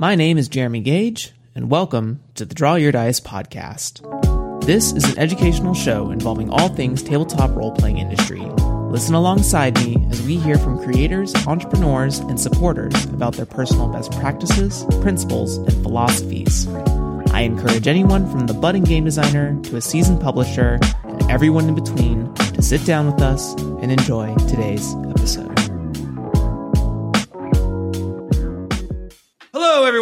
My name is Jeremy Gage, and welcome to the Draw Your Dice podcast. This is an educational show involving all things tabletop role playing industry. Listen alongside me as we hear from creators, entrepreneurs, and supporters about their personal best practices, principles, and philosophies. I encourage anyone from the budding game designer to a seasoned publisher and everyone in between to sit down with us and enjoy today's episode.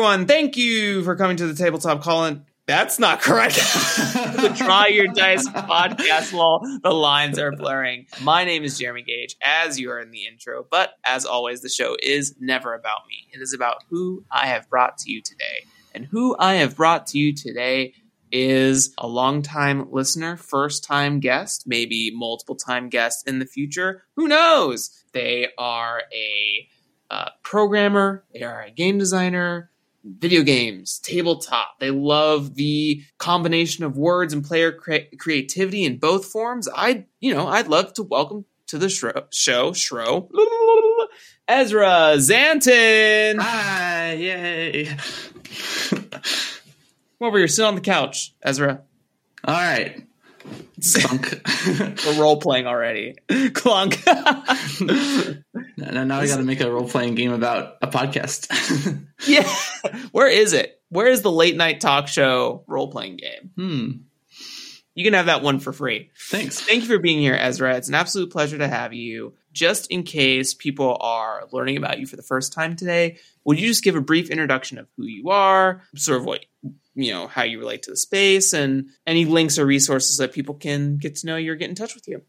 Everyone. Thank you for coming to the Tabletop Colin. That's not correct. the Try Your Dice podcast. Well, the lines are blurring. My name is Jeremy Gage, as you are in the intro. But as always, the show is never about me. It is about who I have brought to you today. And who I have brought to you today is a longtime listener, first time guest, maybe multiple time guest in the future. Who knows? They are a uh, programmer, they are a game designer, video games, tabletop. They love the combination of words and player cre- creativity in both forms. I, you know, I'd love to welcome to the shro- show, Shro, Ezra Szanton. Hi, yay. Come over here, sit on the couch, Ezra. All right. Clunk. We're role playing already. Clunk. now, now we got to make a role playing game about a podcast. yeah. Where is it? Where is the late night talk show role playing game? hmm. You can have that one for free. Thanks. Thank you for being here, Ezra. It's an absolute pleasure to have you. Just in case people are learning about you for the first time today, would you just give a brief introduction of who you are, sort of what you know, how you relate to the space, and any links or resources that people can get to know you or get in touch with you?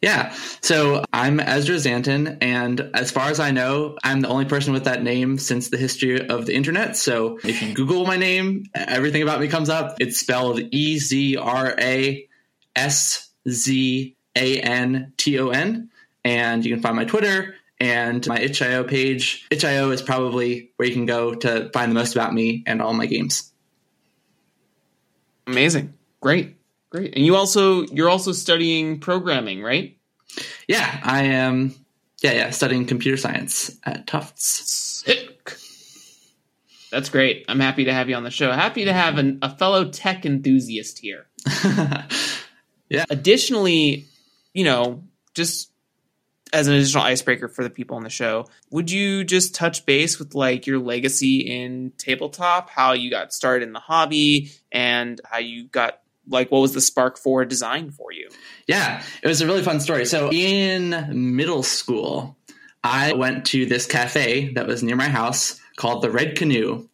Yeah. So I'm Ezra Szanton, and as far as I know, I'm the only person with that name since the history of the internet. So if you Google my name, everything about me comes up. It's spelled E Z R A S Z A N T O N. And you can find my Twitter and my itch.io page. Itch.io is probably where you can go to find the most about me and all my games. Amazing. Great. Great. And you also you're also studying programming, right? Yeah, I am. Yeah, yeah, studying computer science at Tufts. Sick. That's great. I'm happy to have you on the show. Happy to have an, a fellow tech enthusiast here. yeah. Additionally, you know, just as an additional icebreaker for the people on the show, would you just touch base with like your legacy in tabletop, how you got started in the hobby, and how you got like what was the spark for design for you? Yeah, it was a really fun story. So in middle school, I went to this cafe that was near my house called the Red Canoe,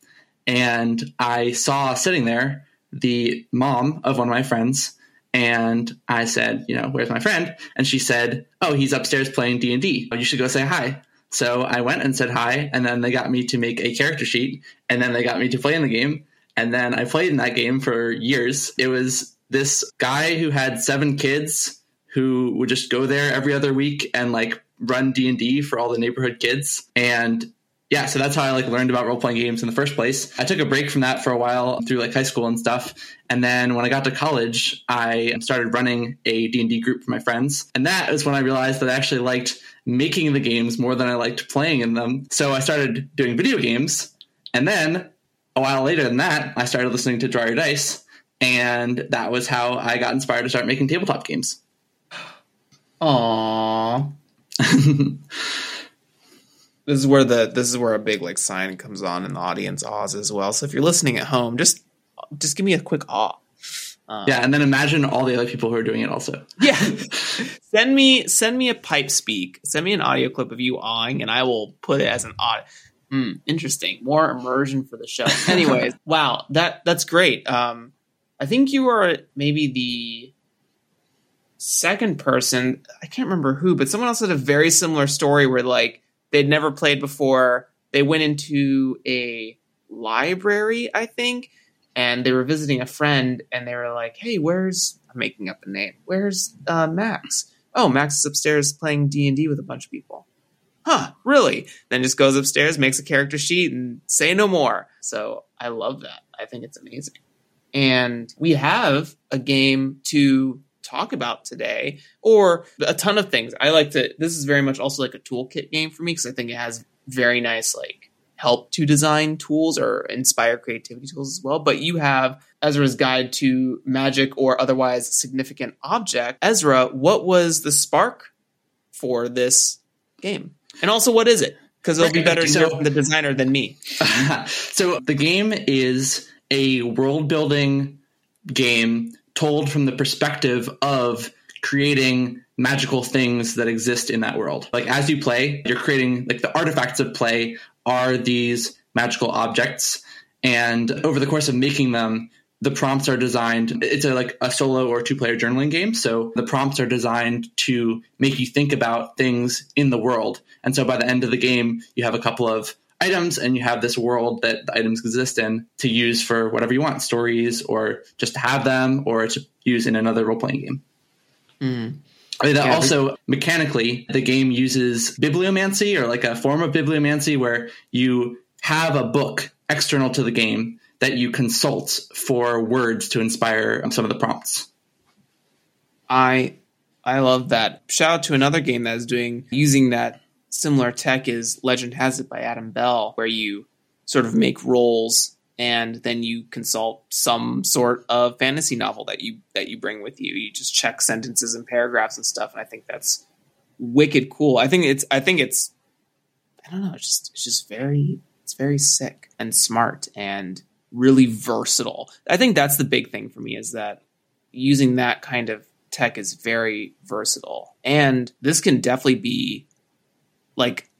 and I saw sitting there the mom of one of my friends and I said, you know, where's my friend? And she said, oh, he's upstairs playing D and D. Oh, you should go say hi. So I went and said hi, and then they got me to make a character sheet, and then they got me to play in the game, and then I played in that game for years. It was this guy who had seven kids who would just go there every other week and like run D and D for all the neighborhood kids, and yeah, so that's how I like learned about role playing games in the first place. I took a break from that for a while through like high school and stuff, and then when I got to college, I started running a D and D group for my friends, and that is when I realized that I actually liked making the games more than I liked playing in them. So I started doing video games, and then a while later than that, I started listening to Draw Your Dice, and that was how I got inspired to start making tabletop games. Aww. this is where the this is where a big like sign comes on in the audience awes as well. So if you're listening at home, just just give me a quick awe. Um, yeah, and then imagine all the other people who are doing it also. yeah, send me send me a pipe speak. Send me an audio clip of you awing, and I will put it as an audio. Mm, interesting. More immersion for the show. Anyways, wow, that that's great. Um, I think you are maybe the second person. I can't remember who, but someone else had a very similar story where like they'd never played before. They went into a library, I think, and they were visiting a friend, and they were like, "Hey, where's I'm making up a name? Where's uh, Max? Oh, Max is upstairs playing D and D with a bunch of people." Huh, really? Then just goes upstairs, makes a character sheet, and say no more. So I love that. I think it's amazing. And we have a game to talk about today, or a ton of things. I like to, this is very much also like a toolkit game for me because I think it has very nice, like, help to design tools or inspire creativity tools as well. But you have Ezra's Guide to Magic or Otherwise Significant Object. Ezra, what was the spark for this game? And also, what is it? Because it'll be better to so, the designer than me. so the game is a world building game told from the perspective of creating magical things that exist in that world. Like as you play, you're creating like the artifacts of play are these magical objects and over the course of making them the prompts are designed it's a, like a solo or two player journaling game so the prompts are designed to make you think about things in the world and so by the end of the game you have a couple of items and you have this world that the items exist in to use for whatever you want stories or just to have them or to use in another role playing game. Mm. I mean, yeah, also mechanically, the game uses bibliomancy or like a form of bibliomancy where you have a book external to the game that you consult for words to inspire some of the prompts. I I love that. Shout out to another game that is doing using that similar tech is Legend Has It by Adam Bell, where you sort of make rolls and then you consult some sort of fantasy novel that you that you bring with you. You just check sentences and paragraphs and stuff, and I think that's wicked cool. I think it's I think it's I don't know, it's just it's just very it's very sick and smart and really versatile. I think that's the big thing for me is that using that kind of tech is very versatile. And this can definitely be like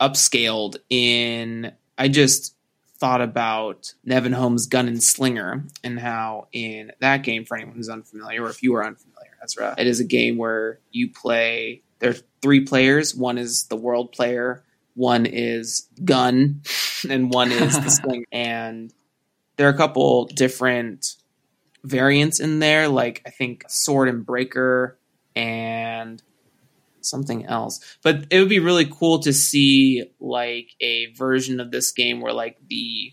upscaled in I just thought about Nevyn Holmes' Gun and Slinger and how in that game, for anyone who's unfamiliar, or if you are unfamiliar, Ezra, it is a game where you play there are three players. One is the world player, one is gun, and one is the sling. And there are a couple different variants in there, like I think sword and breaker and something else. But it would be really cool to see like a version of this game where like the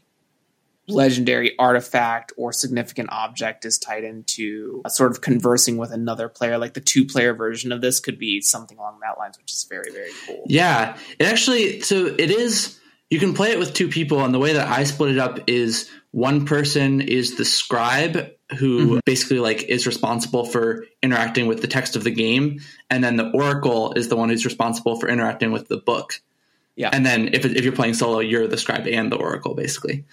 legendary artifact or significant object is tied into uh, sort of conversing with another player. Like the two player version of this could be something along that lines, which is very, very cool. Yeah. It actually, so it is, you can play it with two people. And the way that I split it up is one person is the scribe who mm-hmm. basically like is responsible for interacting with the text of the game and then the oracle is the one who's responsible for interacting with the book. Yeah. And then if, if you're playing solo you're the scribe and the oracle basically.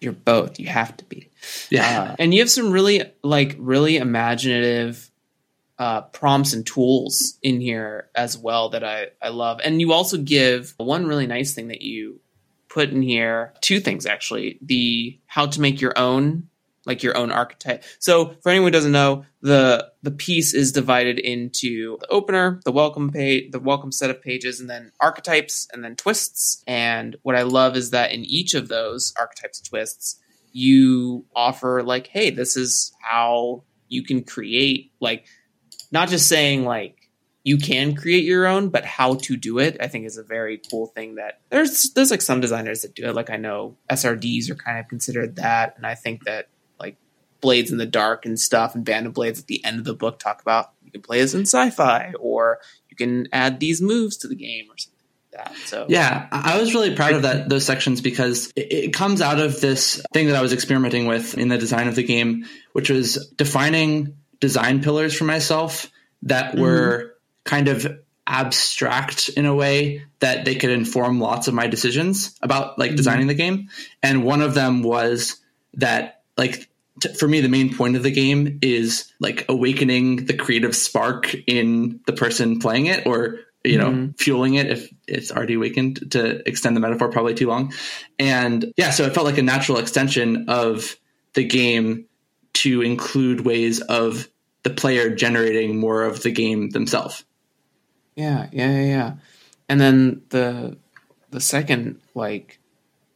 You're both. You have to be. Yeah. Uh, and you have some really like really imaginative uh, prompts and tools in here as well that I, I love. And you also give one really nice thing that you put in here. Two things actually. The how to make your own like your own archetype. So for anyone who doesn't know, the the piece is divided into the opener, the welcome page, the welcome set of pages, and then archetypes, and then twists. And what I love is that in each of those archetypes and twists, you offer like, hey, this is how you can create like not just saying like you can create your own, but how to do it, I think is a very cool thing that there's there's like some designers that do it. Like I know SRDs are kind of considered that, and I think that Blades in the Dark and stuff and Band of Blades at the end of the book talk about you can play this in sci-fi or you can add these moves to the game or something like that. So Yeah, I was really proud of that those sections because it, it comes out of this thing that I was experimenting with in the design of the game, which was defining design pillars for myself that mm-hmm. were kind of abstract in a way that they could inform lots of my decisions about like mm-hmm. designing the game. And one of them was that like for me the main point of the game is like awakening the creative spark in the person playing it or you know mm-hmm. fueling it if it's already awakened to extend the metaphor probably too long. And yeah so it felt like a natural extension of the game to include ways of the player generating more of the game themselves. Yeah, yeah, yeah, yeah. And then the the second like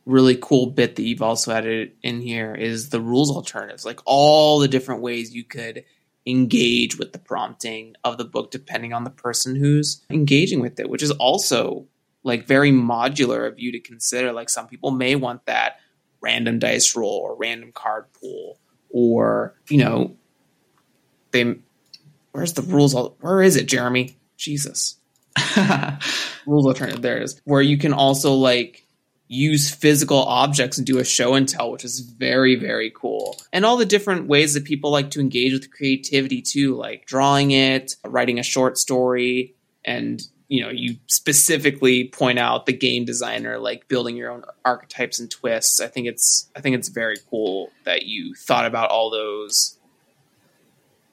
really cool bit that you've also added in here is the rules alternatives, like all the different ways you could engage with the prompting of the book depending on the person who's engaging with it, which is also like very modular of you to consider. Like some people may want that random dice roll or random card pool or, you know, they where's the rules al- where is it, Jeremy? Jesus rules alternative there it is where you can also like use physical objects and do a show and tell which is very very cool. And all the different ways that people like to engage with creativity too like drawing it writing a short story and you know you specifically point out the game designer like building your own archetypes and twists. I think it's i think it's very cool that you thought about all those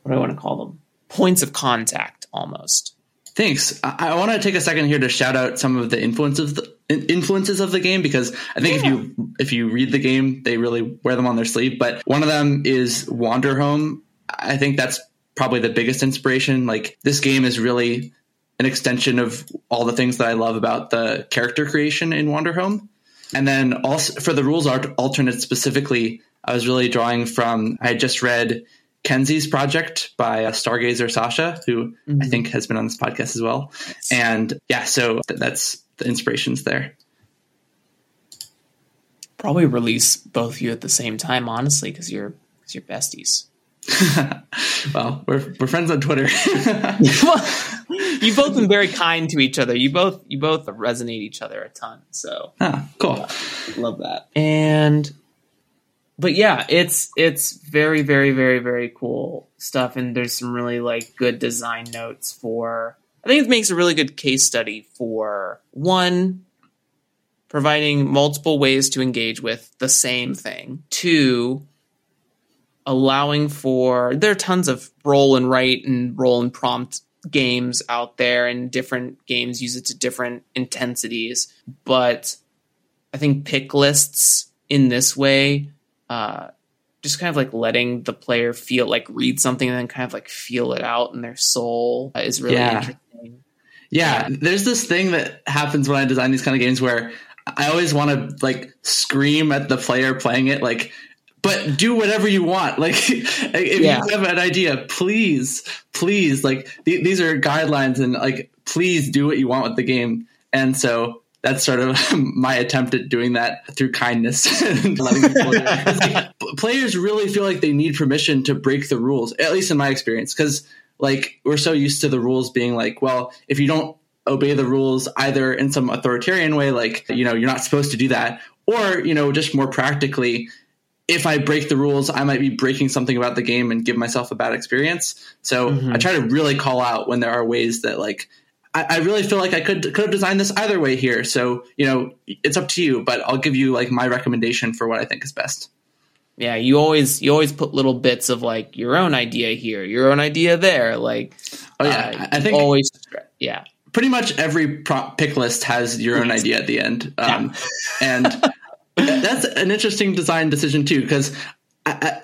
what do i want to call them? Points of contact almost. Thanks. I, I want to take a second here to shout out some of the influences influences of the game because I think if you if you read the game, they really wear them on their sleeve. But one of them is Wanderhome. I think that's probably the biggest inspiration. Like this game is really an extension of all the things that I love about the character creation in Wanderhome. And then also for the rules art alternate specifically, I was really drawing from I had just read Kenzie's project by uh, Stargazer Sasha, who I think has been on this podcast as well. And yeah, so th- that's the inspirations there. probably release both of you at the same time honestly because you're because you're besties Well, we're we're friends on Twitter. you've both been very kind to each other you both you both resonate each other a ton so ah, cool. love that and but yeah it's it's very very very very cool stuff and there's some really like good design notes for i think it makes a really good case study for one providing multiple ways to engage with the same thing. Two allowing for there are tons of roll and write and roll and prompt games out there and different games use it to different intensities. But i think pick lists in this way uh just kind of like letting the player feel like read something and then kind of like feel it out in their soul is really Yeah. interesting Yeah, there's this thing that happens when I design these kind of games where I always want to like scream at the player playing it, like, but do whatever you want. Like, if Yeah. you have an idea, please, please, like, th- these are guidelines and like, please do what you want with the game. And so that's sort of my attempt at doing that through kindness and letting people do it. 'Cause, like, players really feel like they need permission to break the rules, at least in my experience, because like we're so used to the rules being like, well, if you don't obey the rules either in some authoritarian way, like, you know, you're not supposed to do that, or, you know, just more practically, if I break the rules, I might be breaking something about the game and give myself a bad experience. So mm-hmm. I try to really call out when there are ways that like I, I really feel like I could could have designed this either way here. So, you know, it's up to you, but I'll give you like my recommendation for what I think is best. Yeah you always you always put little bits of like your own idea here your own idea there like Oh, yeah. uh, I think- always yeah pretty much every prop pick list has your own idea at the end. Um, and that's an interesting design decision too, because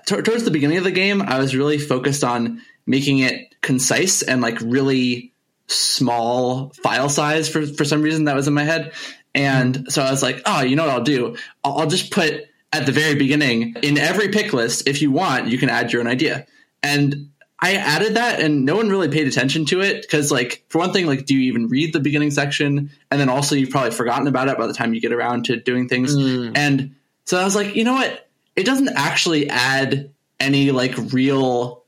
towards the beginning of the game, I was really focused on making it concise and like really small file size for, for some reason that was in my head. And so I was like, oh, you know what I'll do? I'll, I'll just put at the very beginning in every pick list, if you want, you can add your own idea. And I added that and no one really paid attention to it because, like, for one thing, like, do you even read the beginning section? And then also, you've probably forgotten about it by the time you get around to doing things. Mm. And so I was like, you know what? It doesn't actually add any like real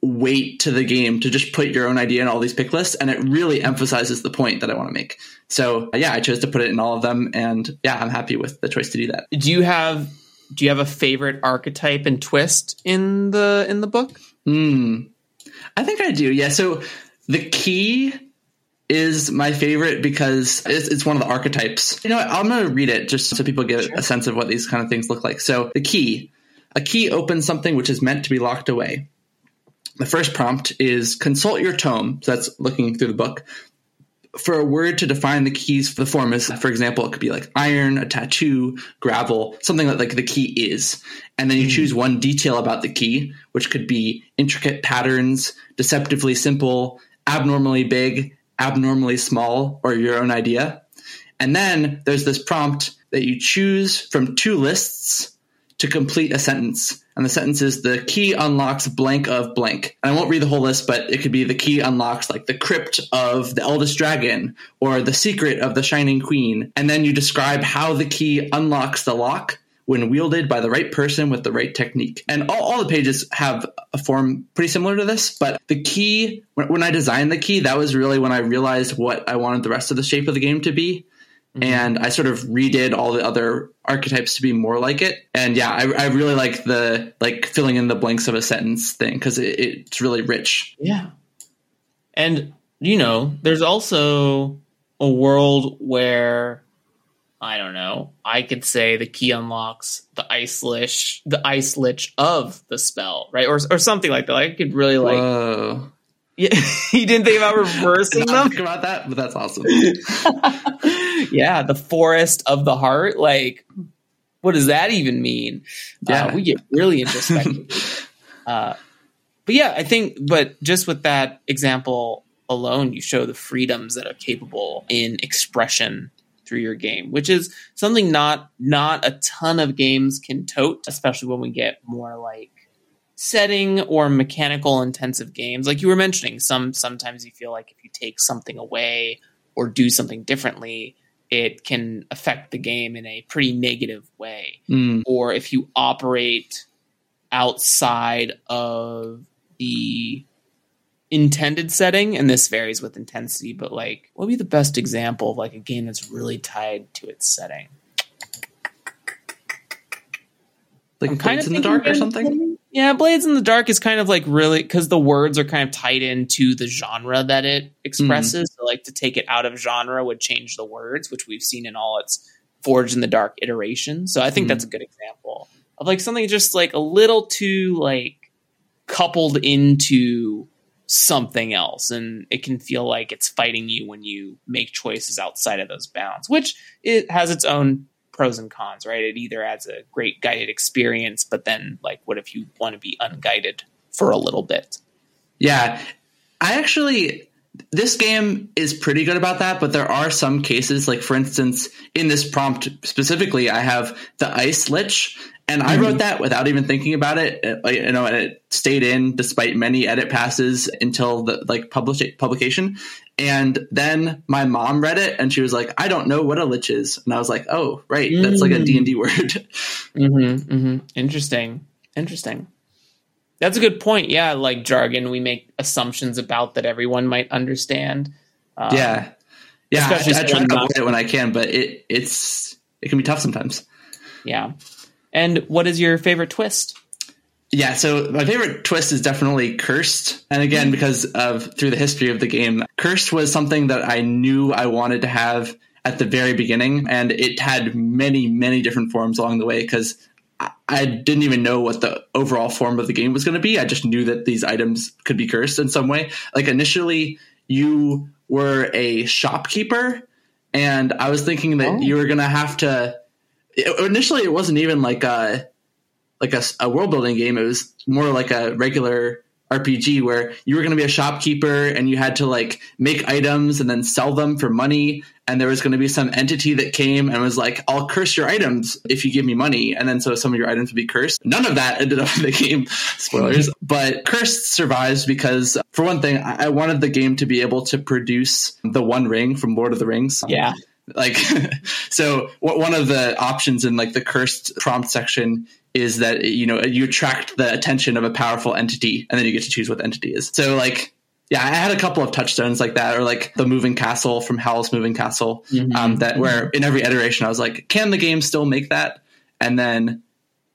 weight to the game to just put your own idea in all these pick lists, and it really emphasizes the point that I want to make. So yeah, I chose to put it in all of them, and yeah, I'm happy with the choice to do that. Do you have do you have a favorite archetype and twist in the in the book? Hmm. I think I do. Yeah. So the key is my favorite because it's, it's one of the archetypes. You know, what? I'm going to read it just so people get a sense of what these kind of things look like. So the key, a key opens something which is meant to be locked away. The first prompt is consult your tome. So that's looking through the book for a word to define the keys for the form. Is for example it could be like iron a tattoo gravel something that like the key is. And then you hmm. choose one detail about the key which could be intricate patterns deceptively simple abnormally big abnormally small or your own idea. And then there's this prompt that you choose from two lists to complete a sentence. And the sentence is the key unlocks blank of blank. And I won't read the whole list, but it could be the key unlocks like the crypt of the eldest dragon or the secret of the shining queen. And then you describe how the key unlocks the lock when wielded by the right person with the right technique. And all, all the pages have a form pretty similar to this, but the key, when, when I designed the key, that was really when I realized what I wanted the rest of the shape of the game to be Mm-hmm. and I sort of redid all the other archetypes to be more like it. And yeah, I, I really like the like filling in the blanks of a sentence thing because it, it's really rich. Yeah. And you know, there's also a world where I don't know, I could say the key unlocks the ice lich the ice lich of the spell, right? Or or something like that. I could really like Whoa. Yeah, you didn't think about reversing them? think about that, but that's awesome. yeah, the forest of the heart. Like, what does that even mean? Yeah. Uh, we get really introspective. uh, but yeah, I think, but just with that example alone, you show the freedoms that are capable in expression through your game, which is something not not a ton of games can tote, especially when we get more like setting or mechanical intensive games like you were mentioning some sometimes you feel like if you take something away or do something differently it can affect the game in a pretty negative way Mm. or if you operate outside of the intended setting and this varies with intensity but like what would be the best example of like a game that's really tied to its setting Like I'm kind of in the dark or something. Yeah, Blades in the Dark is kind of like really because the words are kind of tied into the genre that it expresses. So like to take it out of genre would change the words, which we've seen in all its Forge in the Dark iterations. So I think Mhm. that's a good example of like something just like a little too like coupled into something else and it can feel like it's fighting you when you make choices outside of those bounds which it has its own pros and cons right? It either adds a great guided experience but then like what if you want to be unguided for a little bit? Yeah, I actually this game is pretty good about that, but there are some cases, like for instance, in this prompt specifically, I have the ice lich, and I wrote that without even thinking about it. like, You know, and it stayed in despite many edit passes until the like publish publication. And then my mom read it, and she was like, "I don't know what a lich is," and I was like, "Oh, right, that's like a Mm. D and D word." mm-hmm, mm-hmm. interesting interesting that's a good point yeah like jargon we make assumptions about that everyone might understand Um, yeah, yeah. I, I try to avoid it when I can, but it it's it can be tough sometimes. yeah and what is your favorite twist Yeah, so my favorite twist is definitely Cursed. And again, mm. because of through the history of the game, Cursed was something that I knew I wanted to have at the very beginning. And it had many, many different forms along the way because I- I didn't even know what the overall form of the game was going to be. I just knew that these items could be cursed in some way. Like initially, you were a shopkeeper, and I was thinking that Oh. you were going to have to. Initially, it wasn't even like a like a, a world building game. It was more like a regular RPG where you were going to be a shopkeeper and you had to like make items and then sell them for money. And there was going to be some entity that came and was like, I'll curse your items if you give me money. And then so some of your items would be cursed. None of that ended up in the game. Spoilers. but Cursed survives because, for one thing, I wanted the game to be able to produce the One Ring from Lord of the Rings. Yeah. Like, so one of the options in like the cursed prompt section is that you know you attract the attention of a powerful entity and then you get to choose what the entity is so like yeah i had a couple of touchstones like that or like the moving castle from howl's moving castle mm-hmm. um, that where in every iteration i was like can the game still make that and then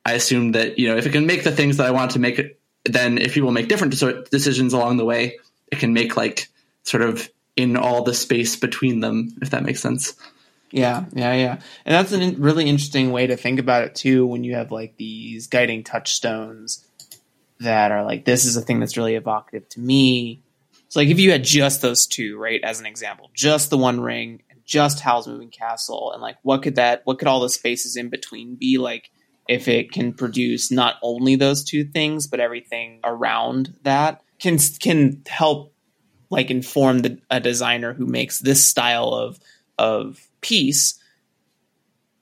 i assumed that you know if it can make the things that i want to make it then if people make different decisions along the way it can make like sort of in all the space between them if that makes sense yeah, yeah, yeah. And that's a really interesting way to think about it too when you have like these guiding touchstones that are like this is a thing that's really evocative to me. So like if you had just those two, right, as an example, just the one ring and just Howl's Moving Castle and like what could that what could all the spaces in between be like if it can produce not only those two things but everything around that can can help like inform the, a designer who makes this style of of piece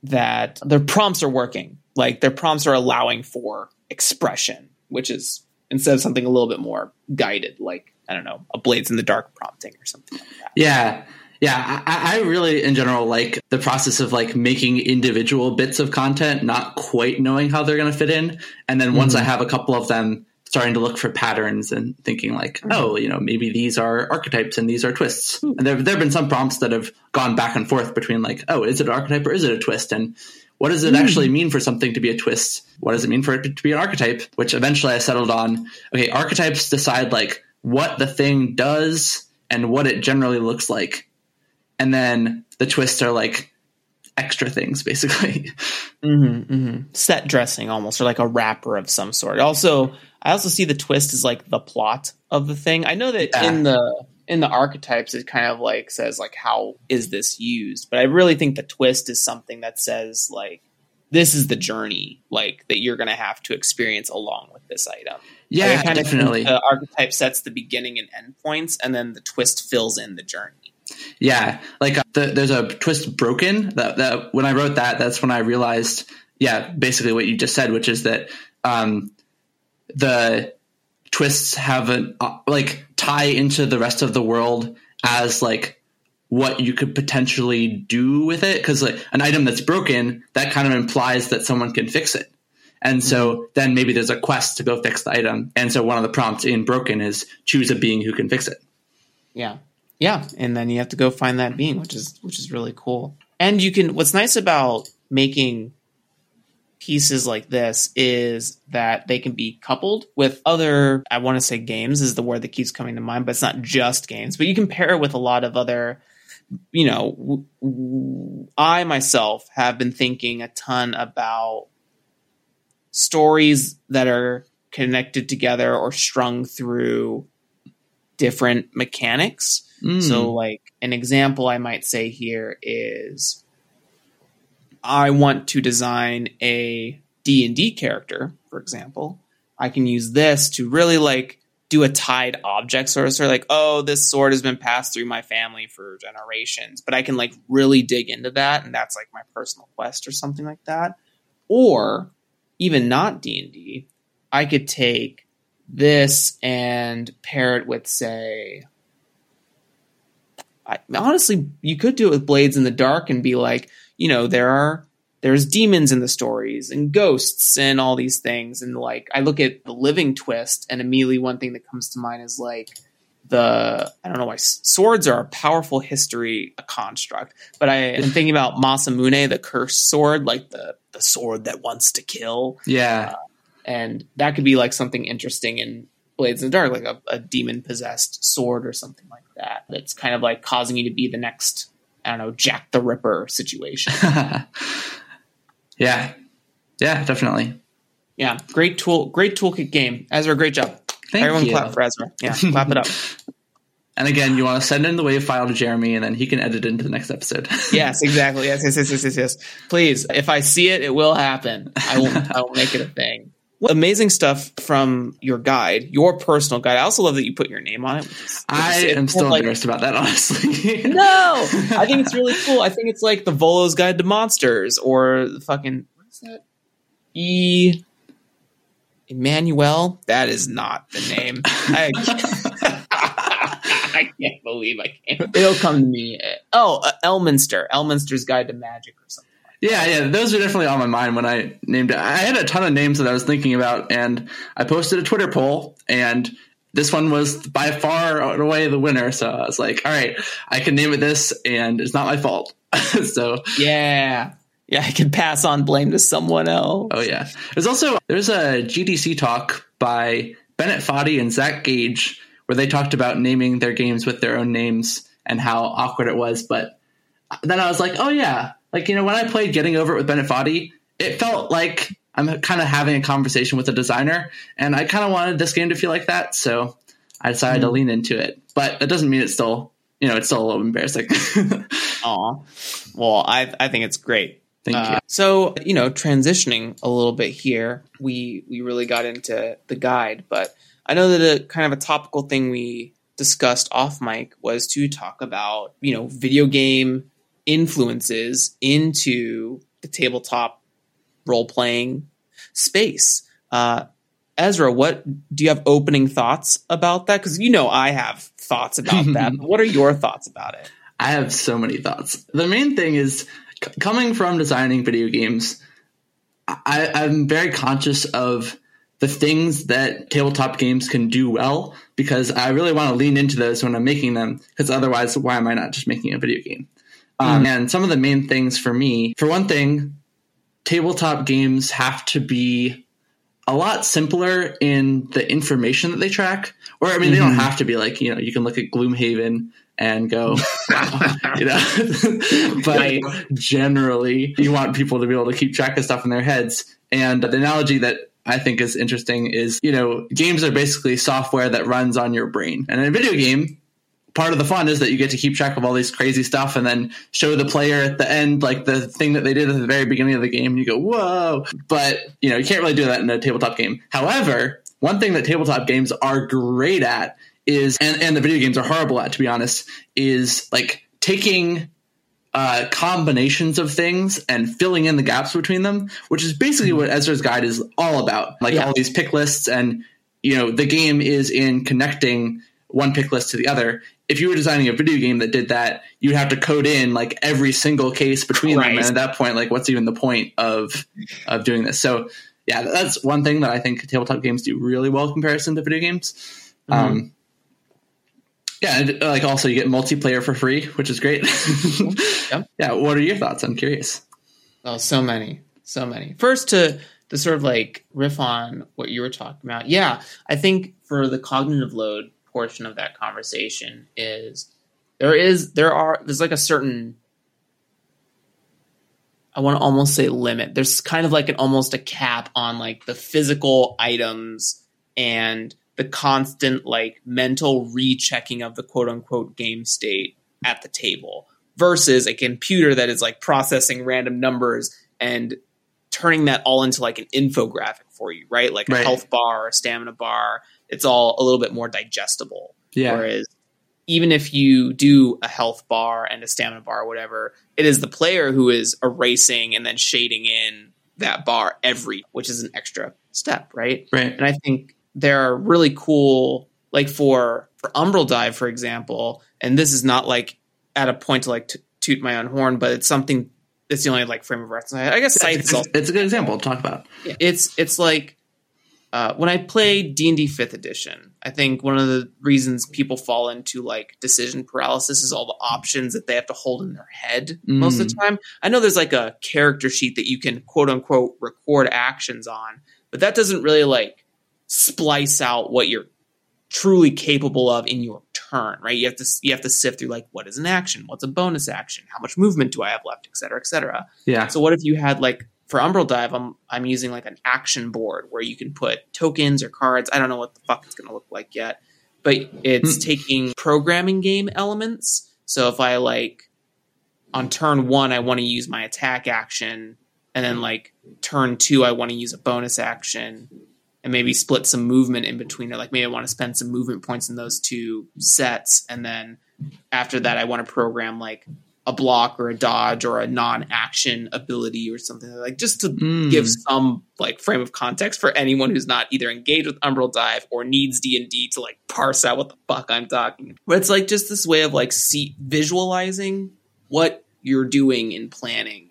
that their prompts are working. Like their prompts are allowing for expression, which is instead of something a little bit more guided, like I don't know, a blades in the dark prompting or something like that. Yeah. Yeah, I, I, really, in general, like the process of like making individual bits of content, not quite knowing how they're going to fit in, and then once mm-hmm. I have a couple of them, starting to look for patterns and thinking like, mm-hmm. oh, you know, maybe these are archetypes and these are twists. Ooh. And there, there have been some prompts that have gone back and forth between like, oh, is it an archetype or is it a twist? And what does it mm. actually mean for something to be a twist? What does it mean for it to be an archetype? Which eventually I settled on, okay, archetypes decide like what the thing does and what it generally looks like. And then the twists are like extra things basically. Mm-hmm, mm-hmm. Set dressing almost, or like a wrapper of some sort. Also, I also see the twist as like the plot of the thing. I know that yeah. in the in the archetypes it kind of like says like how is this used, but I really think the twist is something that says like this is the journey like that you're going to have to experience along with this item. Yeah, like, definitely. the archetype sets the beginning and end points, and then the twist fills in the journey. Yeah, like uh, the, there's a twist broken. That, that when I wrote that, that's when I realized, yeah, basically what you just said, which is that um, the twists have an uh, like tie into the rest of the world as like what you could potentially do with it? Because like an item that's broken that kind of implies that someone can fix it. And so mm-hmm. then maybe there's a quest to go fix the item. And so one of the prompts in broken is choose a being who can fix it. Yeah. Yeah. And then you have to go find that being which is which is really cool. And you can what's nice about making pieces like this is that they can be coupled with other i want to say games is the word that keeps coming to mind but it's not just games but you can pair it with a lot of other you know w- w- i myself have been thinking a ton about stories that are connected together or strung through different mechanics mm. so like an example i might say here is I want to design a D&D character, for example, I can use this to really like do a tied object sort of, sort of like, oh, this sword has been passed through my family for generations, but I can like really dig into that, and that's like my personal quest or something like that. Or even not D and D, I could take this and pair it with, say, I, honestly, you could do it with Blades in the Dark and be like, you know, there are there's demons in the stories and ghosts and all these things. And like I look at the living twist, and immediately one thing that comes to mind is like the I don't know why swords are a powerful history a construct, but I am thinking about Masamune, the cursed sword, like the the sword that wants to kill. Yeah, uh, and that could be like something interesting in Blades in the Dark, like a, a demon possessed sword or something like that. That's kind of like causing you to be the next I don't know Jack the Ripper situation. yeah, yeah, definitely. Yeah, great tool, great toolkit game. Ezra, great job. Thank Everyone you. clap for Ezra. Yeah, clap it up. And again, you want to send in the wave file to Jeremy, and then he can edit it into the next episode. yes, exactly. Yes, yes, yes, yes, yes, yes. Please, if I see it, it will happen. I will. I will make it a thing. Well, amazing stuff from your guide, your personal guide. I also love that you put your name on it. I am still like, embarrassed about that, honestly. no, I think it's really cool. I think it's like the Volo's Guide to Monsters or the fucking what's that? E. Emmanuel. That is not the name. I, I can't believe I can't. It'll come to me. Oh, uh, Elminster. Elminster's Guide to Magic or something. Yeah, yeah, those are definitely on my mind when I named it. I had a ton of names that I was thinking about, and I posted a Twitter poll, and this one was by far and away the winner. So I was like, all right, I can name it this, and it's not my fault. so yeah, yeah, I can pass on blame to someone else. Oh yeah, there's also there's a GDC talk by Bennett Foddy and Zach Gage where they talked about naming their games with their own names and how awkward it was, but then I was like, oh yeah, like, you know, when I played Getting Over It with Bennett Foddy, it felt like I'm kind of having a conversation with a designer, and I kind of wanted this game to feel like that, so I decided mm. to lean into it. But that doesn't mean it's still, you know, it's still a little embarrassing. Aw. Well, I I think it's great. Thank uh, you. So, you know, transitioning a little bit here, we we really got into the guide, but I know that a kind of a topical thing we discussed off mic was to talk about, you know, video game influences into the tabletop role playing space. Uh, Ezra, what do you have opening thoughts about that? Because you know I have thoughts about that. what are your thoughts about it? I have so many thoughts. The main thing is c- coming from designing video games. I, I'm very conscious of the things that tabletop games can do well because I really want to lean into those when I'm making them. Because otherwise, why am I not just making a video game? Um, mm. And some of the main things for me, for one thing, tabletop games have to be a lot simpler in the information that they track. Or, I mean, mm-hmm. they don't mm-hmm. have to be like, you know, you can look at Gloomhaven and go, wow, you know. but generally, you want people to be able to keep track of stuff in their heads. And the analogy that I think is interesting is, you know, games are basically software that runs on your brain. And in a video game, part of the fun is that you get to keep track of all these crazy stuff and then show the player at the end like the thing that they did at the very beginning of the game and you go whoa but you know you can't really do that in a tabletop game however one thing that tabletop games are great at is and, and the video games are horrible at to be honest is like taking uh, combinations of things and filling in the gaps between them, which is basically what Ezra's guide is all about. Like yeah. all these pick lists, and you know the game is in connecting one pick list to the other if you were designing a video game that did that, you'd have to code in like every single case between right. them. And at that point, like what's even the point of of doing this? So yeah, that's one thing that I think tabletop games do really well in comparison to video games. Mm-hmm. Um, yeah, and, like also you get multiplayer for free, which is great. yep. Yeah, what are your thoughts? I'm curious. Oh, so many, so many. First to to sort of like riff on what you were talking about. Yeah, I think for the cognitive load, portion of that conversation is there is there are there's like a certain I want to almost say limit. There's kind of like an almost a cap on like the physical items and the constant like mental rechecking of the quote unquote game state at the table versus a computer that is like processing random numbers and turning that all into like an infographic for you, right? Like a right. health bar or a stamina bar it's all a little bit more digestible. Yeah. Whereas even if you do a health bar and a stamina bar or whatever, it is the player who is erasing and then shading in that bar every, which is an extra step, right? Right. And I think there are really cool, like for for Umbral Dive, for example, and this is not like at a point to like t- toot my own horn, but it's something. It's the only like frame of reference. I guess it's, it's, it's a good example to talk about. It's it's like uh, when I play D and D Fifth Edition, I think one of the reasons people fall into like decision paralysis is all the options that they have to hold in their head mm. most of the time. I know there's like a character sheet that you can quote unquote record actions on, but that doesn't really like splice out what you're truly capable of in your turn, right? You have to you have to sift through like what is an action, what's a bonus action, how much movement do I have left, et cetera, et cetera. Yeah. So what if you had like for Umbral Dive, I'm I'm using like an action board where you can put tokens or cards. I don't know what the fuck it's going to look like yet, but it's hmm. taking programming game elements. So if I like on turn one, I want to use my attack action, and then like turn two, I want to use a bonus action, and maybe split some movement in between. Or like maybe I want to spend some movement points in those two sets, and then after that, I want to program like a block or a dodge or a non-action ability or something like just to Mm. give some like frame of context for anyone who's not either engaged with Umbral Dive or needs D and D to like parse out what the fuck I'm talking. But it's like just this way of like see visualizing what you're doing in planning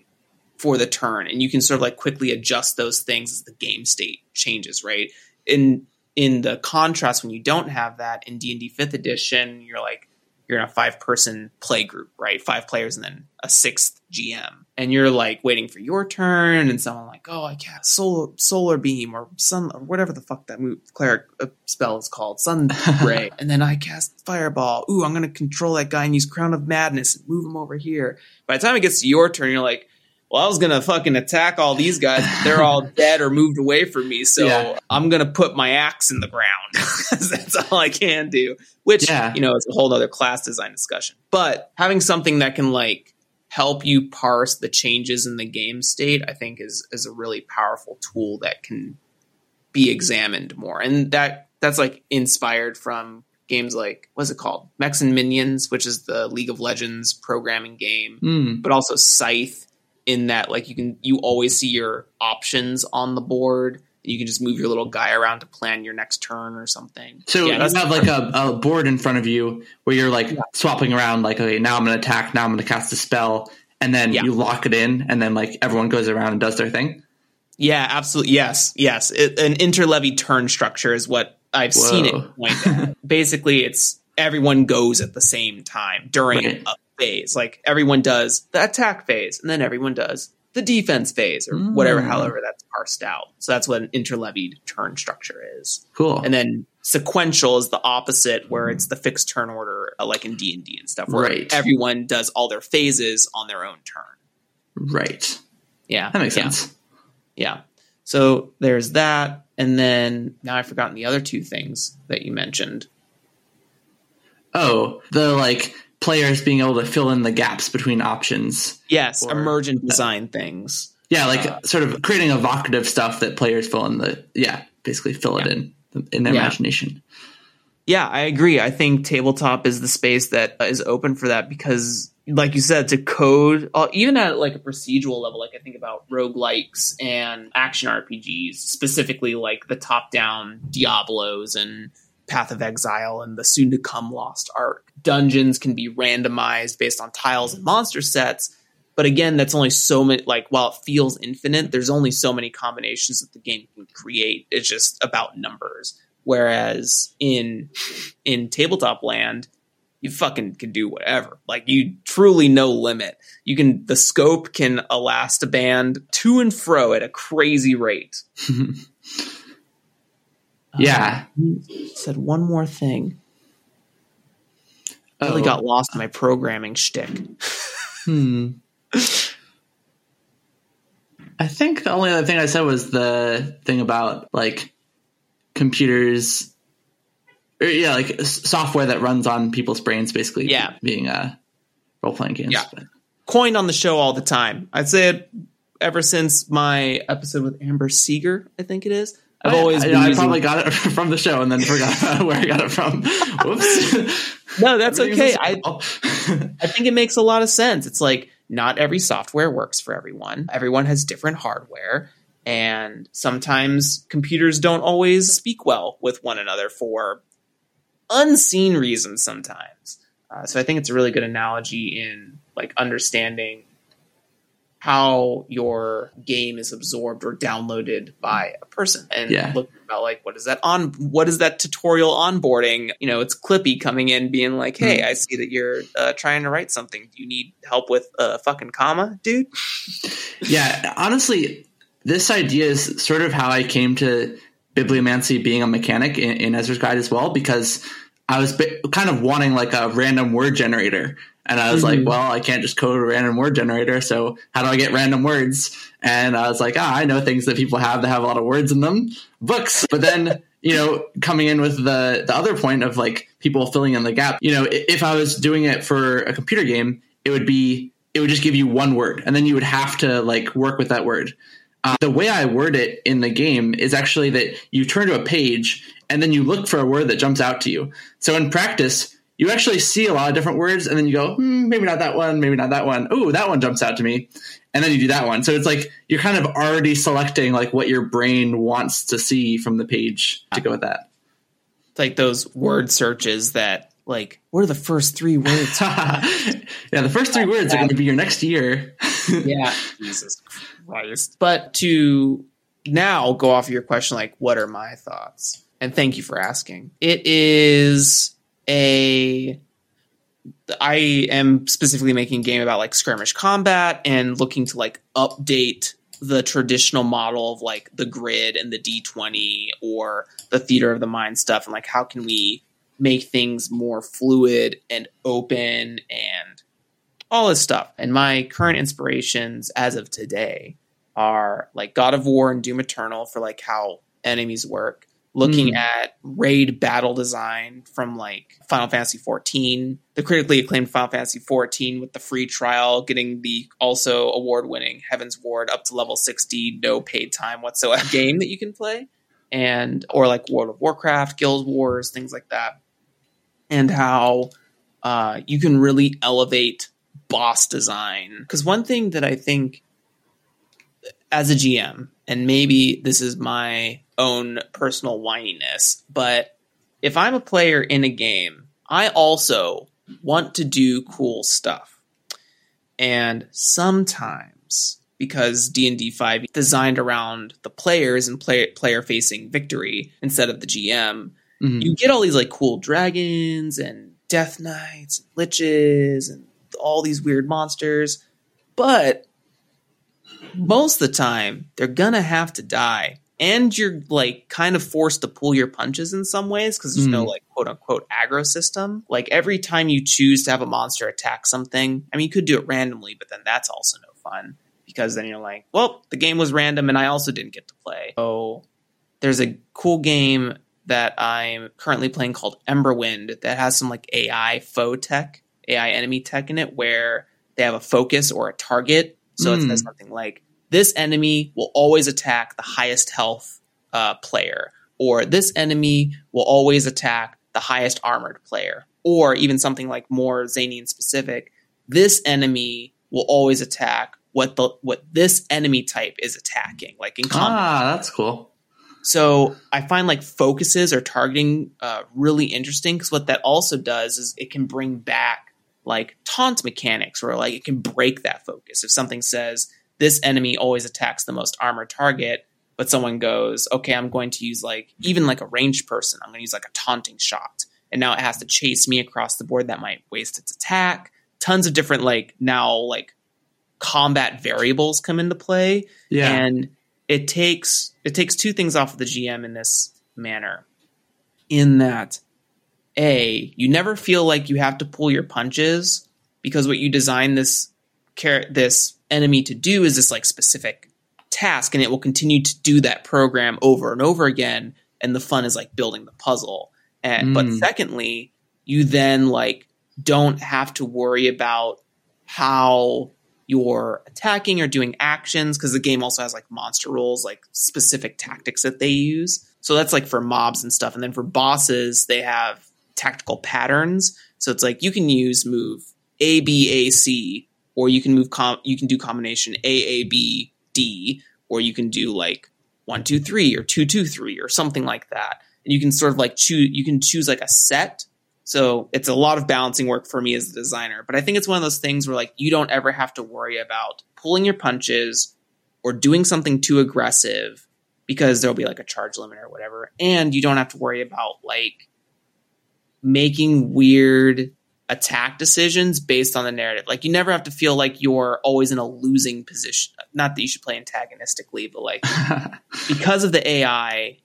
for the turn, and you can sort of like quickly adjust those things as the game state changes. Right in in the contrast when you don't have that in D and D Fifth Edition, you're like you're in a five person play group, right? Five players and then a sixth GM. And you're like waiting for your turn and someone like, oh, I cast solar solar beam or sun or whatever the fuck that move cleric uh, spell is called, sun ray. and then I cast fireball. Ooh, I'm gonna control that guy and use crown of madness and move him over here. By the time it gets to your turn, you're like, well, I was gonna fucking attack all these guys, but they're all dead or moved away from me, so Yeah. I'm gonna put my axe in the ground. That's all I can do. Which Yeah. you know is a whole other class design discussion. But having something that can like help you parse the changes in the game state, I think is is a really powerful tool that can be examined more. And that that's like inspired from games like what's it called? Mechs and Minions, which is the League of Legends programming game Mm. but also Scythe in that like you can you always see your options on the board. You can just move your little guy around to plan your next turn or something. So Yeah, you have like a, a board in front of you where you're like swapping around, like, okay, now I'm going to attack, now I'm going to cast a spell, and then Yeah. you lock it in, and then like everyone goes around and does their thing. yeah, absolutely. Yes, yes. It, an interlevy turn structure is what I've seen it. Basically, it's everyone goes at the same time during Right. a phase. Like everyone does the attack phase, and then everyone does the defense phase, or whatever, Mm. however that's parsed out. So that's what an interleaved turn structure is. Cool. and then sequential is the opposite where it's the fixed turn order uh, like in d&d and stuff where Right. everyone does all their phases on their own turn right. yeah That makes yeah, sense. yeah so there's that and then now i've forgotten the other two things that you mentioned Oh, the like players being able to fill in the gaps between options. yes Or- emergent design things Yeah, like Uh, sort of creating evocative stuff that players fill in the yeah, basically fill it in in their Yeah. imagination. Yeah, I agree. I think tabletop is the space that is open for that because, like you said, to code, uh, even at like a procedural level, like I think about roguelikes and action RPGs, specifically like the top down Diablos and Path of Exile and the soon to come Lost Ark. Dungeons can be randomized based on tiles and monster sets. But again, that's only so many, like, while it feels infinite, there's only so many combinations that the game can create. It's just about numbers. Whereas in in tabletop land, you fucking can do whatever. Like you truly no limit. You can the scope can elastiband to and fro at a crazy rate. yeah. Um, said one more thing. I really Oh. got lost in my programming shtick. Hmm. I think the only other thing I said was the thing about like computers, or, yeah, like software that runs on people's brains, basically. Yeah. being uh, role playing games. Yeah. But- Coined on the show all the time. I'd say it ever since my episode with Amber Seeger, I think it is. I've always I, I using- probably got it from the show and then forgot where I got it from. Whoops. No, that's okay. I I, I think it makes a lot of sense. It's like not every software works for everyone. Everyone has different hardware, and sometimes computers don't always speak well with one another for unseen reasons. Sometimes, uh, so I think it's a really good analogy in like understanding how your game is absorbed or downloaded by a person. And Yeah. look about like what is that on what is that tutorial onboarding? You know it's clippy coming in being like hey i see that you're uh, trying to write something. Do you need help with a fucking comma dude? Yeah, honestly, this idea is sort of how I came to bibliomancy being a mechanic in, in Ezra's Guide as well, because I was bi- kind of wanting like a random word generator. And I was like, well, I can't just code a random word generator. So how do I get random words? And I was like, ah, I know things that people have that have a lot of words in them, books. But then, you know, coming in with the, the other point of like people filling in the gap, you know, if I was doing it for a computer game, it would be, it would just give you one word and then you would have to like work with that word. Uh, the way I word it in the game is actually that you turn to a page and then you look for a word that jumps out to you. So in practice, you actually see a lot of different words and then you go, hmm, maybe not that one, maybe not that one. Oh, that one jumps out to me. And then you do that one. So it's like you're kind of already selecting like what your brain wants to see from the page to go with that. It's like those word searches that like what are the first three words? yeah, the first three words are going to be your next year. yeah, Jesus Christ. But to now go off your question, like, what are my thoughts? And thank you for asking. It is a. I am specifically making a game about like skirmish combat and looking to like update the traditional model of like the grid and the D20 or the theater of the mind stuff and like how can we make things more fluid and open and all this stuff. And my current inspirations as of today are like God of War and Doom Eternal for like how enemies work. Looking mm. at raid battle design from like Final Fantasy 14, the critically acclaimed Final Fantasy 14 with the free trial, getting the also award winning Heavensward up to level 60, no paid time whatsoever game that you can play. And, or like World of Warcraft, Guild Wars, things like that and how uh, you can really elevate boss design. Because one thing that I think as a GM, and maybe this is my own personal whininess, but if I'm a player in a game, I also want to do cool stuff. And sometimes because D&D 5 designed around the players and play, player facing victory instead of the GM, Mm-hmm. You get all these like cool dragons and death knights and liches and all these weird monsters, but most of the time they're gonna have to die. And you're like kind of forced to pull your punches in some ways because there's mm. no like quote unquote aggro system. Like every time you choose to have a monster attack something, I mean, you could do it randomly, but then that's also no fun because then you're like, well, the game was random and I also didn't get to play. So there's a cool game that I'm currently playing called Emberwind that has some like AI foe tech, AI enemy tech in it where they have a focus or a target. So mm. it says something like this enemy will always attack the highest health uh, player, or this enemy will always attack the highest armored player, or even something like more zany and specific. This enemy will always attack what the what this enemy type is attacking, like in combat. Ah, that's cool. So I find like focuses or targeting uh, really interesting because what that also does is it can bring back like taunt mechanics where like it can break that focus. If something says this enemy always attacks the most armored target, but someone goes, okay, I'm going to use like even like a ranged person, I'm going to use like a taunting shot. And now it has to chase me across the board. That might waste its attack. Tons of different like now like combat variables come into play. Yeah. And it takes it takes two things off of the GM in this manner. In that, a you never feel like you have to pull your punches because what you design this this enemy to do is this like specific task, and it will continue to do that program over and over again. And the fun is like building the puzzle. And mm. but secondly, you then like don't have to worry about how you're attacking or doing actions because the game also has like monster rules, like specific tactics that they use. So that's like for mobs and stuff. And then for bosses, they have tactical patterns. So it's like you can use move A B A C, or you can move com- you can do combination A A B D, or you can do like one two three or two two three or something like that. And you can sort of like choose you can choose like a set so it's a lot of balancing work for me as a designer. But I think it's one of those things where like you don't ever have to worry about pulling your punches or doing something too aggressive because there'll be like a charge limit or whatever. And you don't have to worry about like making weird attack decisions based on the narrative. Like you never have to feel like you're always in a losing position. Not that you should play antagonistically, but like because of the AI,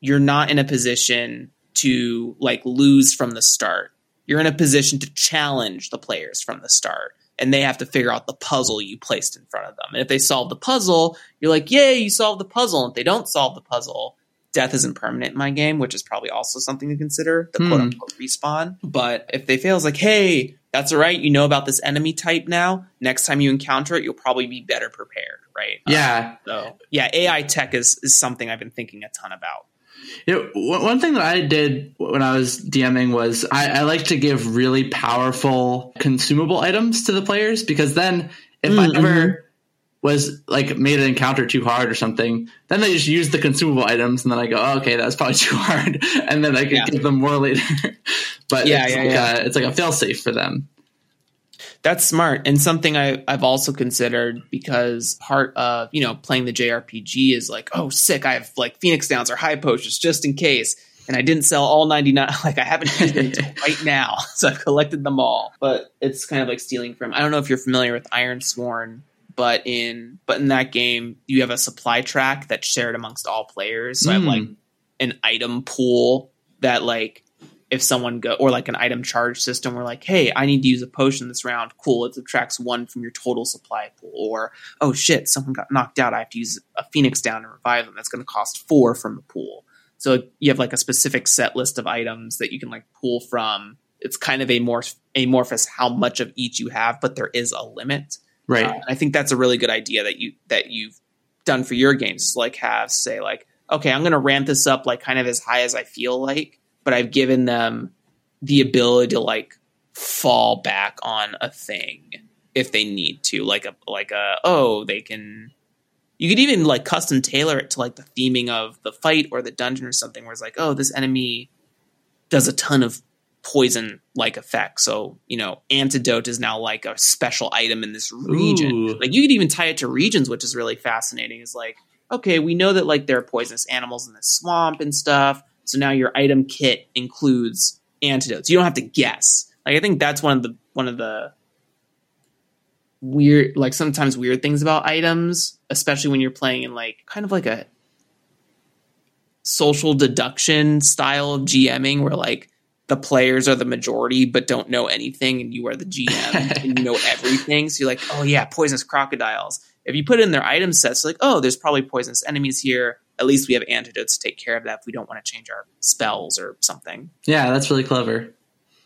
you're not in a position to like lose from the start. You're in a position to challenge the players from the start and they have to figure out the puzzle you placed in front of them. And if they solve the puzzle, you're like, yay, you solved the puzzle. And if they don't solve the puzzle, death isn't permanent in my game, which is probably also something to consider, the hmm. quote unquote respawn. But if they fail, it's like, hey, that's all right. You know about this enemy type now. Next time you encounter it, you'll probably be better prepared, right? right? Yeah. So yeah, AI tech is is something I've been thinking a ton about. You know, one thing that I did when I was DMing was I, I like to give really powerful consumable items to the players because then if I hmm, ever mm-hmm. Was like made an encounter too hard or something, then they just use the consumable items and then I go, oh, okay, that's probably too hard, and then I can Yeah. give them more later. but Yeah, it's yeah, like yeah. A, it's like a failsafe for them. That's smart and something I, I've also considered because part of you know playing the JRPG is like oh sick I have like Phoenix Downs or high potions just in case and I didn't sell all ninety nine like I haven't used them until right now so I've collected them all but it's kind of like stealing from I don't know if you're familiar with Ironsworn but in but in that game you have a supply track that's shared amongst all players. So I have Mm. like an item pool that like if someone go or like an item charge system where like hey i need to use a potion this round. Cool it subtracts one from your total supply pool. Or oh shit someone got knocked out. I have to use a phoenix down to revive them. That's going to cost four from the pool. So you have like a specific set list of items that you can like pull from. It's kind of amorph- amorphous how much of each you have but there is a limit Right. uh, I think that's a really good idea that you that you've done for your games. Like have say like, okay, I'm going to ramp this up like kind of as high as I feel like, but I've given them the ability to like fall back on a thing if they need to, like a like a oh they can. You could even like custom tailor it to like the theming of the fight or the dungeon or something, where it's like, oh, this enemy does a ton of poison like effect. So, you know, antidote is now like a special item in this region. Ooh. Like you could even tie it to regions, which is really fascinating. Is like, okay, we know that like there are poisonous animals in the swamp and stuff. So now your item kit includes antidotes. You don't have to guess. Like I think that's one of the one of the weird like sometimes weird things about items, especially when you're playing in like kind of like a social deduction style of GMing where like the players are the majority but don't know anything and you are the GM and you know everything. So you're like, oh yeah, poisonous crocodiles. If you put in their item sets, like, oh, there's probably poisonous enemies here. At least we have antidotes to take care of that if we don't want to change our spells or something. Yeah, that's really clever.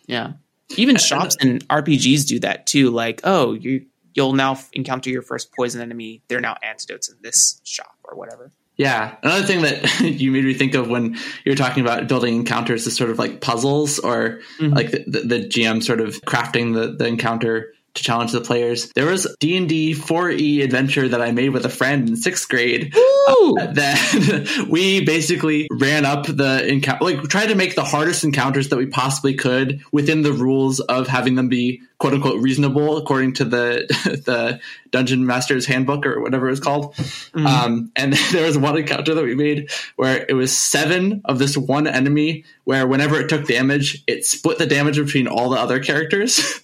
Yeah. Even shops and RPGs do that too. Like, oh, you you'll now encounter your first poison enemy. They're now antidotes in this shop or whatever. Yeah. Another thing that you made me think of when you were talking about building encounters is sort of like puzzles or Mhm. like the, the, the GM sort of crafting the, the encounter to challenge the players. There was D&D 4E adventure that I made with a friend in sixth grade Ooh! that we basically ran up the encounter, like tried to make the hardest encounters that we possibly could within the rules of having them be quote unquote reasonable according to the the dungeon master's handbook or whatever it's called. Um, and there was one encounter that we made where it was seven of this one enemy where whenever it took damage, it split the damage between all the other characters.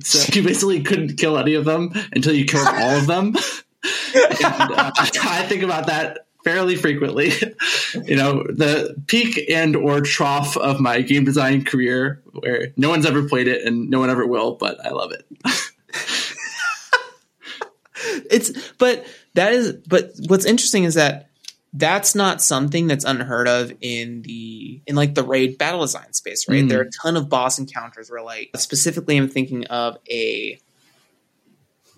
So you basically couldn't kill any of them until you killed all of them. And, uh, I think about that fairly frequently. you know, the peak and or trough of my game design career where no one's ever played it and no one ever will, but I love it. it's but that is but what's interesting is that that's not something that's unheard of in the in like the raid battle design space right Mm. there are a ton of boss encounters where like specifically i'm thinking of a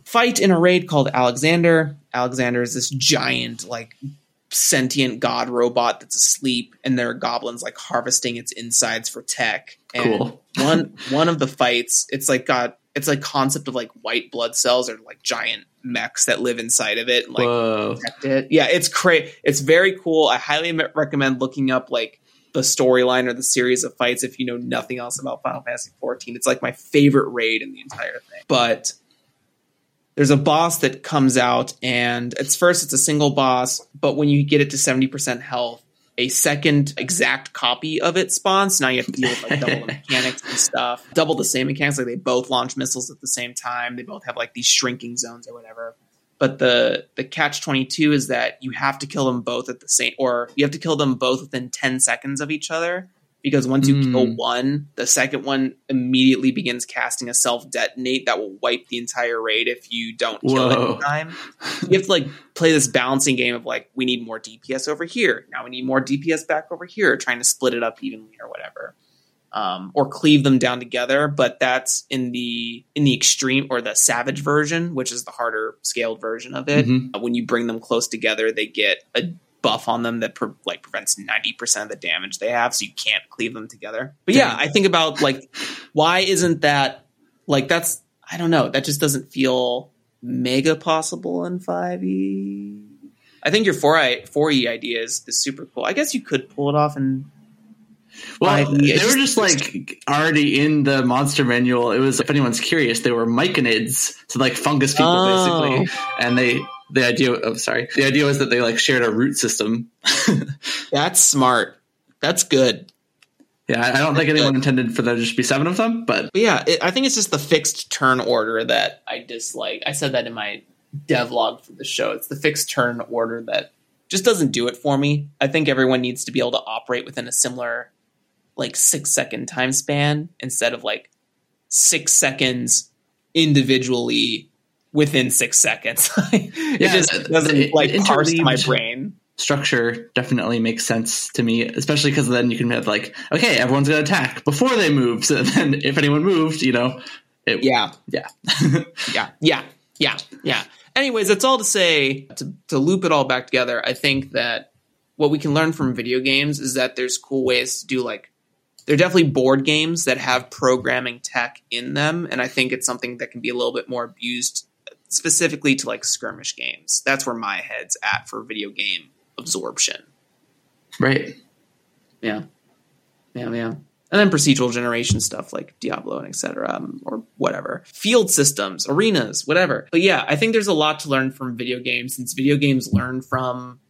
fight in a raid called alexander alexander is this giant like sentient god robot that's asleep and there are goblins like harvesting its insides for tech and Cool. one one of the fights it's like got it's like concept of like white blood cells or like giant mechs that live inside of it and like Whoa. protect it. Yeah, it's great. It's very cool. I highly me- recommend looking up like the storyline or the series of fights if you know nothing else about Final Fantasy 14. It's like my favorite raid in the entire thing. But there's a boss that comes out and it's first it's a single boss, but when you get it to 70% health, a second exact copy of it spawns. Now you have to deal with like double the mechanics and stuff. Double the same mechanics, like they both launch missiles at the same time. They both have like these shrinking zones or whatever. But the the catch twenty two is that you have to kill them both at the same, or you have to kill them both within ten seconds of each other. Because once you kill Mm. one, the second one immediately begins casting a self detonate that will wipe the entire raid if you don't kill it in time. You have to like play this balancing game of like we need more DPS over here. Now we need more DPS back over here, trying to split it up evenly or whatever. um, or cleave them down together. But that's in the in the extreme or the savage version, which is the harder scaled version of it. Mhm. Uh, When you bring them close together, they get a buff on them that pre- like prevents 90% of the damage they have so you can't cleave them together but yeah i think about like why isn't that like that's i don't know that just doesn't feel mega possible in 5e i think your 4i 4e idea is, is super cool i guess you could pull it off and Well, they were just- just like already in the monster manual. It was, if anyone's curious, they were myconids, so like fungus people Oh. basically. And they, the idea, of sorry, the idea was that they like shared a root system. that's smart that's good Yeah, I don't think anyone intended for there to just be seven of them, but But yeah, it, I think it's just the fixed turn order that I dislike. I said that in my devlog for the show. It's the fixed turn order that just doesn't do it for me. I think everyone needs to be able to operate within a similar, like six second time span instead of like six seconds individually within six seconds. it Yeah, just doesn't the like parse my brain. structure definitely makes sense to me, especially because then you can have like, okay, everyone's going to attack before they move. So then if anyone moved, you know, it, Yeah. yeah. yeah, yeah, yeah, yeah. Anyways, that's all to say to, to loop it all back together. I think that what we can learn from video games is that there's cool ways to do like there are definitely board games that have programming tech in them, and I think it's something that can be a little bit more abused specifically to like skirmish games. That's where my head's at for video game absorption. right. Yeah. Yeah, yeah. And then procedural generation stuff like Diablo and etc. Um, or whatever. Field systems, arenas, whatever. But yeah, I think there's a lot to learn from video games since video games learn from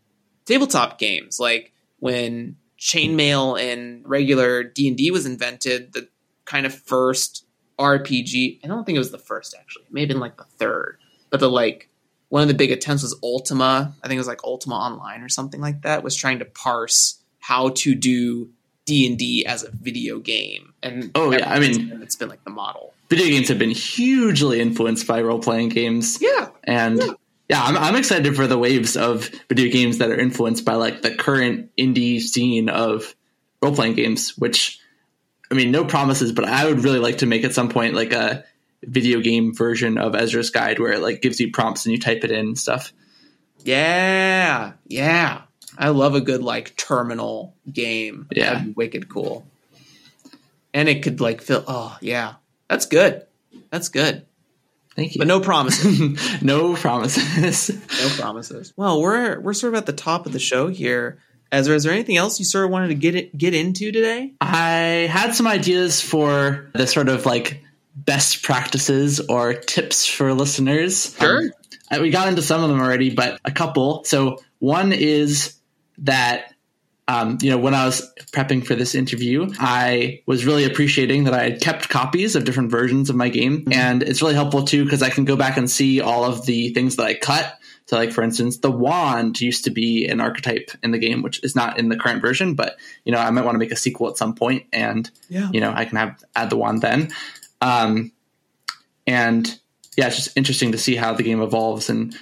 tabletop games. Like when chainmail and regular D&D was invented, the kind of first RPG, I don't think it was the first actually. It may have been like the third. But the like one of the big attempts was Ultima. I think it was like Ultima Online or something like that. Was trying to parse how to do D and D as a video game. And Oh, yeah, I mean- it's been like the model. Video games have been hugely influenced by role playing games. Yeah, And yeah, I'm, I'm excited for the waves of video games that are influenced by like the current indie scene of role playing games, which I mean, no promises, but I would really like to make at some point like a video game version of Ezra's Guide where it like gives you prompts and you type it in and stuff. yeah, yeah. I love a good like terminal game. Yeah. That'd be wicked cool. And it could like fill. Oh yeah, that's good. That's good. Thank you. But no promises. no promises. no promises. Well, we're we're sort of at the top of the show here. Ezra, is there anything else you sort of wanted to get it, get into today? I had some ideas for the sort of like best practices or tips for listeners. Sure. Um, we got into some of them already, but a couple. So one is that um, you know when I was prepping for this interview, I was really appreciating that I had kept copies of different versions of my game, and it's really helpful too because I can go back and see all of the things that I cut. So, like for instance, the wand used to be an archetype in the game, which is not in the current version, but you know I might want to make a sequel at some point, and Yeah. you know I can have add the wand then. Um, and yeah, it's just interesting to see how the game evolves and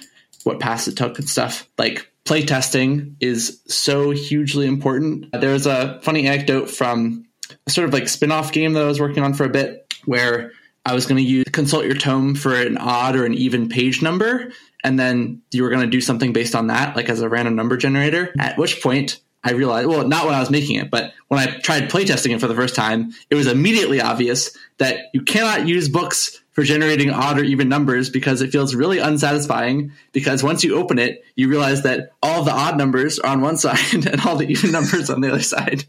what paths it took and stuff. Like playtesting is so hugely important. There was a funny anecdote from a sort of like spin-off game that I was working on for a bit where I was going to use consult your tome for an odd or an even page number and then you were going to do something based on that like as a random number generator at which point I realized, well, not when I was making it, but when I tried playtesting it for the first time, it was immediately obvious that you cannot use books for generating odd or even numbers because it feels really unsatisfying. Because once you open it, you realize that all the odd numbers are on one side and all the even numbers on the other side.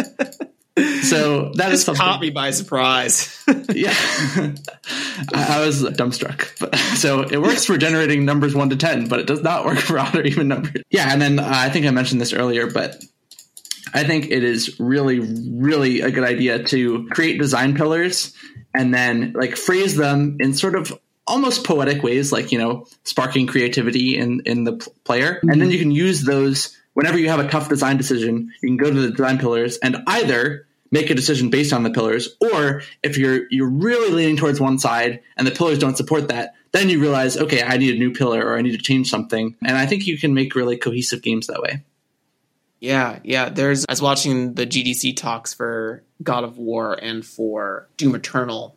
so that is something. caught me by surprise. Yeah, I, I was dumbstruck. But, so it works for generating numbers one to ten, but it does not work for odd or even numbers. Yeah, and then uh, I think I mentioned this earlier, but I think it is really, really a good idea to create design pillars and then like phrase them in sort of almost poetic ways, like you know, sparking creativity in in the player, and then you can use those whenever you have a tough design decision. You can go to the design pillars and either make a decision based on the pillars, or if you're you're really leaning towards one side and the pillars don't support that, then you realize, okay, I need a new pillar or I need to change something, and I think you can make really cohesive games that way. Yeah, yeah. There's I was watching the GDC talks for God of War and for Doom Eternal,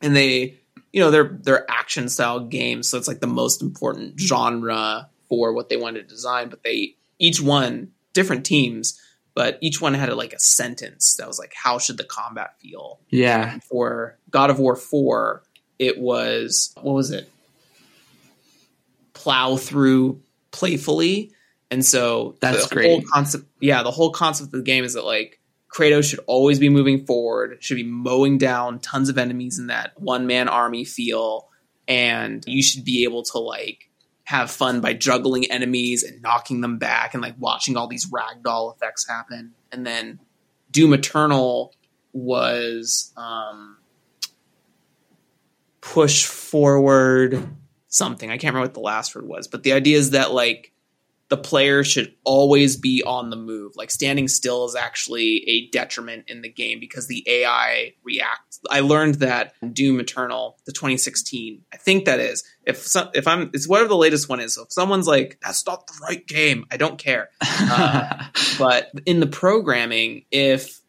and they, you know, they're they're action style games, so it's like the most important genre for what they wanted to design. But they each one different teams, but each one had a, like a sentence that was like, how should the combat feel? Yeah. For God of War Four, it was what was it? Plow through playfully and so That's the great. whole concept, yeah, the whole concept of the game is that like Kratos should always be moving forward, should be mowing down tons of enemies in that one man army feel, and you should be able to like have fun by juggling enemies and knocking them back and like watching all these ragdoll effects happen. And then Doom Eternal was um, push forward something. I can't remember what the last word was, but the idea is that like the player should always be on the move. Like standing still is actually a detriment in the game because the AI reacts. I learned that Doom Eternal, the 2016. I think that is. If some, if I'm, it's whatever the latest one is. So if someone's like, "That's not the right game," I don't care. Uh, but in the programming, if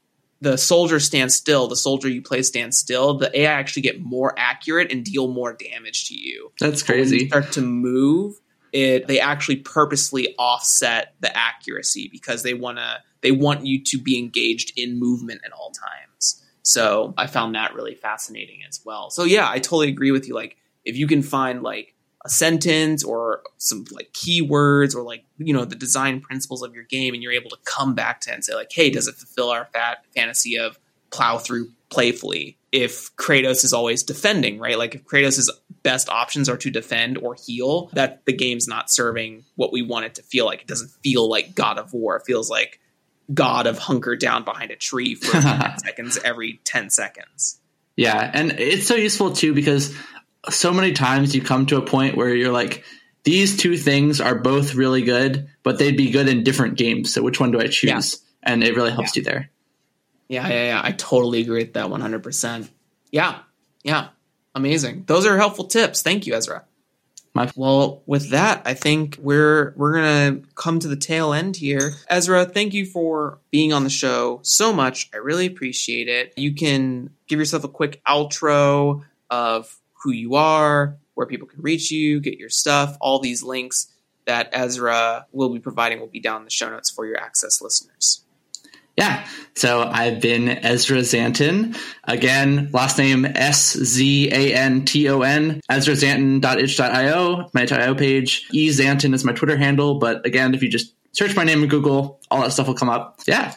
the soldier stands still, the soldier you play stands still, the AI actually get more accurate and deal more damage to you That's crazy. start to move it they actually purposely offset the accuracy because they want to they want you to be engaged in movement at all times. So i found that really fascinating as well. So yeah i totally agree with you. Like if you can find like a sentence or some like keywords or like you know the design principles of your game and you're able to come back to it and say like hey does it fulfill our fat fantasy of plow through playfully if Kratos is always defending, right? Like if Kratos' best options are to defend or heal, that the game's not serving what we want it to feel like. It doesn't feel like God of War. It feels like God of hunker down behind a tree for 10 seconds every 10 seconds. Yeah, and it's so useful too because so many times you come to a point where you're like, these two things are both really good, but they'd be good in different games. So which one do I choose? Yeah. And it really helps you there. Yeah, yeah, yeah. I totally agree with that 100%. Yeah, yeah. Amazing. Those are helpful tips. Thank you, Ezra. My- well, with that, I think we're we're gonna come to the tail end here. Ezra, thank you for being on the show so much. I really appreciate it. You can give yourself a quick outro of who you are, where people can reach you, get your stuff. All these links that Ezra will be providing will be down in the show notes for your access listeners. Yeah. So I've been Ezra Szanton. Again, last name S Z A N T O N. EzraSzanton.itch.io, my itch.io page. E Zanton is my Twitter handle. But again, if you just search my name in Google, all that stuff will come up. Yeah.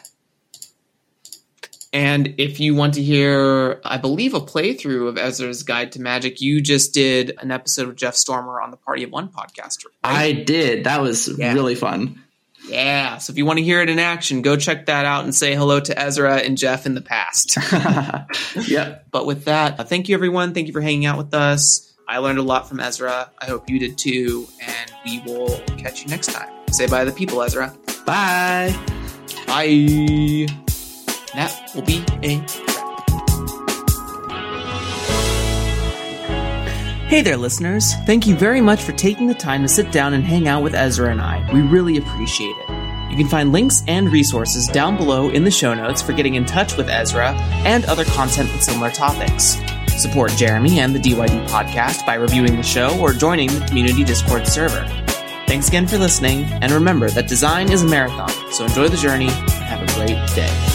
And if you want to hear, I believe, a playthrough of Ezra's Guide to Magic, you just did an episode with Jeff Stormer on the Party of One podcast. I did. That was Yeah. really fun. Yeah. So if you want to hear it in action, go check that out and say hello to Ezra and Jeff in the past. yep. but with that, uh, thank you, everyone. Thank you for hanging out with us. I learned a lot from Ezra. I hope you did too. And we will catch you next time. Say bye to the people, Ezra. Bye. Bye. That will be a Hey there, listeners. Thank you very much for taking the time to sit down and hang out with Ezra and I. We really appreciate it. You can find links and resources down below in the show notes for getting in touch with Ezra and other content with similar topics. Support Jeremy and the DYD podcast by reviewing the show or joining the community Discord server. Thanks again for listening, and remember that design is a marathon, so enjoy the journey and have a great day.